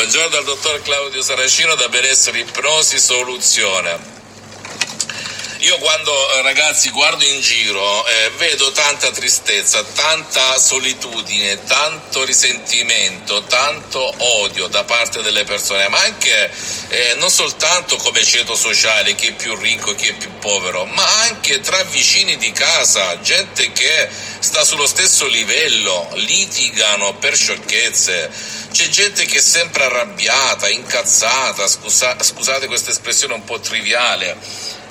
Buongiorno dal dottor Claudio Saracino da Benessere Ipnosi Soluzione. Io quando eh, ragazzi guardo in giro eh, vedo tanta tristezza, tanta solitudine, tanto risentimento, tanto odio da parte delle persone, ma anche eh, non soltanto come ceto sociale, chi è più ricco, chi è più povero, ma anche tra vicini di casa, gente che sta sullo stesso livello, litigano per sciocchezze. C'è gente che è sempre arrabbiata, incazzata, scusa, scusate questa espressione un po' triviale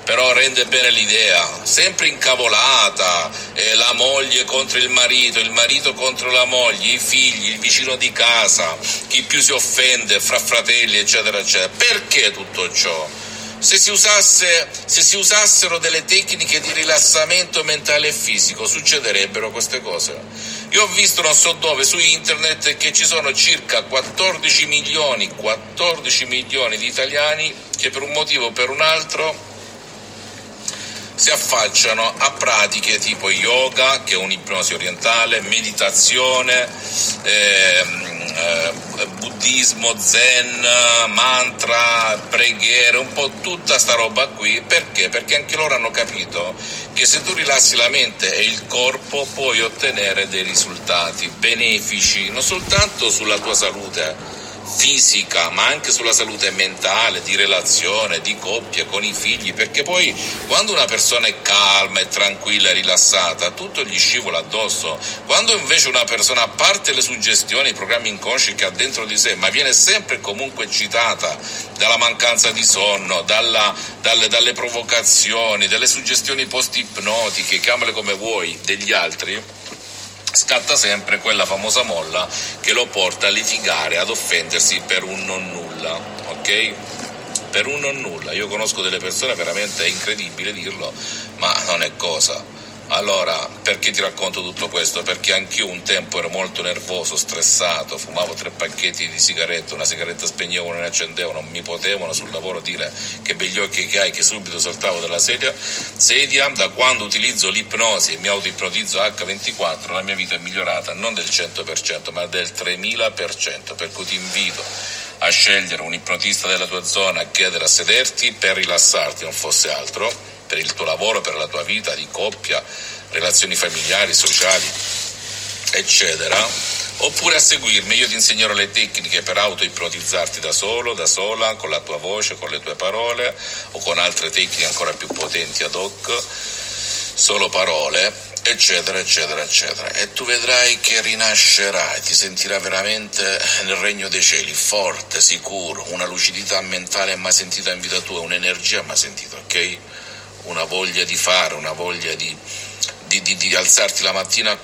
però rende bene l'idea, sempre incavolata, eh, la moglie contro il marito, il marito contro la moglie, i figli, il vicino di casa, chi più si offende fra fratelli, eccetera, eccetera. Perché tutto ciò? Se si, usasse, se si usassero delle tecniche di rilassamento mentale e fisico, succederebbero queste cose. Io ho visto non so dove su internet che ci sono circa 14 milioni, 14 milioni di italiani che per un motivo o per un altro si affacciano a pratiche tipo yoga, che è un'ipnosi orientale, meditazione, ehm, eh, buddismo, zen, mantra, preghiere, un po' tutta sta roba qui, perché? Perché anche loro hanno capito che se tu rilassi la mente e il corpo puoi ottenere dei risultati benefici non soltanto sulla tua salute, fisica, ma anche sulla salute mentale, di relazione, di coppia con i figli, perché poi quando una persona è calma, è tranquilla, è rilassata, tutto gli scivola addosso. Quando invece una persona, a parte le suggestioni, i programmi inconsci che ha dentro di sé, ma viene sempre e comunque eccitata dalla mancanza di sonno, dalla, dalle, dalle provocazioni, dalle suggestioni post-ipnotiche, chiamale come vuoi, degli altri, scatta sempre quella famosa molla che lo porta a litigare, ad offendersi per un non nulla, ok? Per un non nulla. Io conosco delle persone veramente è incredibile dirlo, ma non è cosa allora, perché ti racconto tutto questo? Perché anch'io un tempo ero molto nervoso, stressato, fumavo tre pacchetti di sigarette, una sigaretta spegnevo, una ne accendevo, non mi potevano sul lavoro dire che begli occhi che hai, che subito saltavo dalla sedia. sedia. Da quando utilizzo l'ipnosi e mi autoipnotizzo H24, la mia vita è migliorata non del 100%, ma del 3000%, per cui ti invito a scegliere un ipnotista della tua zona, a chiedere a sederti per rilassarti, non fosse altro per il tuo lavoro, per la tua vita di coppia, relazioni familiari, sociali, eccetera, oppure a seguirmi, io ti insegnerò le tecniche per auto-ipnotizzarti da solo, da sola, con la tua voce, con le tue parole o con altre tecniche ancora più potenti ad hoc, solo parole, eccetera, eccetera, eccetera. E tu vedrai che rinascerai, ti sentirai veramente nel regno dei cieli, forte, sicuro, una lucidità mentale mai sentita in vita tua, un'energia mai sentita, ok? Una voglia di fare, una voglia di, di, di, di alzarti la mattina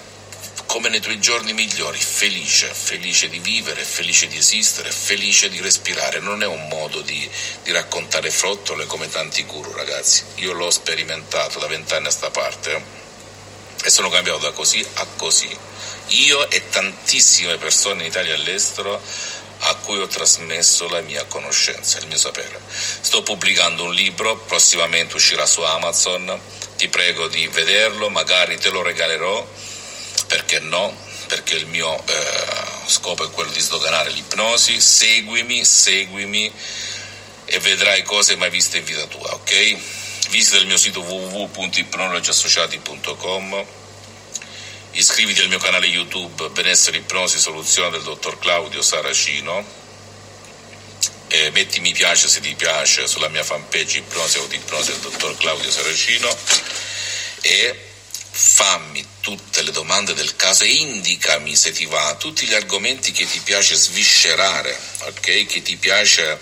come nei tuoi giorni migliori, felice, felice di vivere, felice di esistere, felice di respirare. Non è un modo di, di raccontare frottole come tanti guru, ragazzi. Io l'ho sperimentato da vent'anni a sta parte eh, e sono cambiato da così a così. Io e tantissime persone in Italia e all'estero a cui ho trasmesso la mia conoscenza, il mio sapere. Sto pubblicando un libro, prossimamente uscirà su Amazon, ti prego di vederlo, magari te lo regalerò, perché no? Perché il mio eh, scopo è quello di sdoganare l'ipnosi, seguimi, seguimi e vedrai cose mai viste in vita tua, ok? Visita il mio sito www.ipnologiassociati.com Iscriviti al mio canale YouTube Benessere Ipnosi Soluzione del dottor Claudio Saracino e metti mi piace se ti piace sulla mia fanpage Ipnosi Autipnosi del dottor Claudio Saracino e fammi tutte le domande del caso e indicami se ti va tutti gli argomenti che ti piace sviscerare, ok? Che ti piace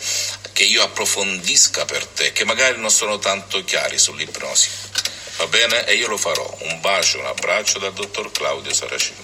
che io approfondisca per te, che magari non sono tanto chiari sull'ipnosi. Va bene? E io lo farò. Un bacio, un abbraccio dal dottor Claudio Saracino.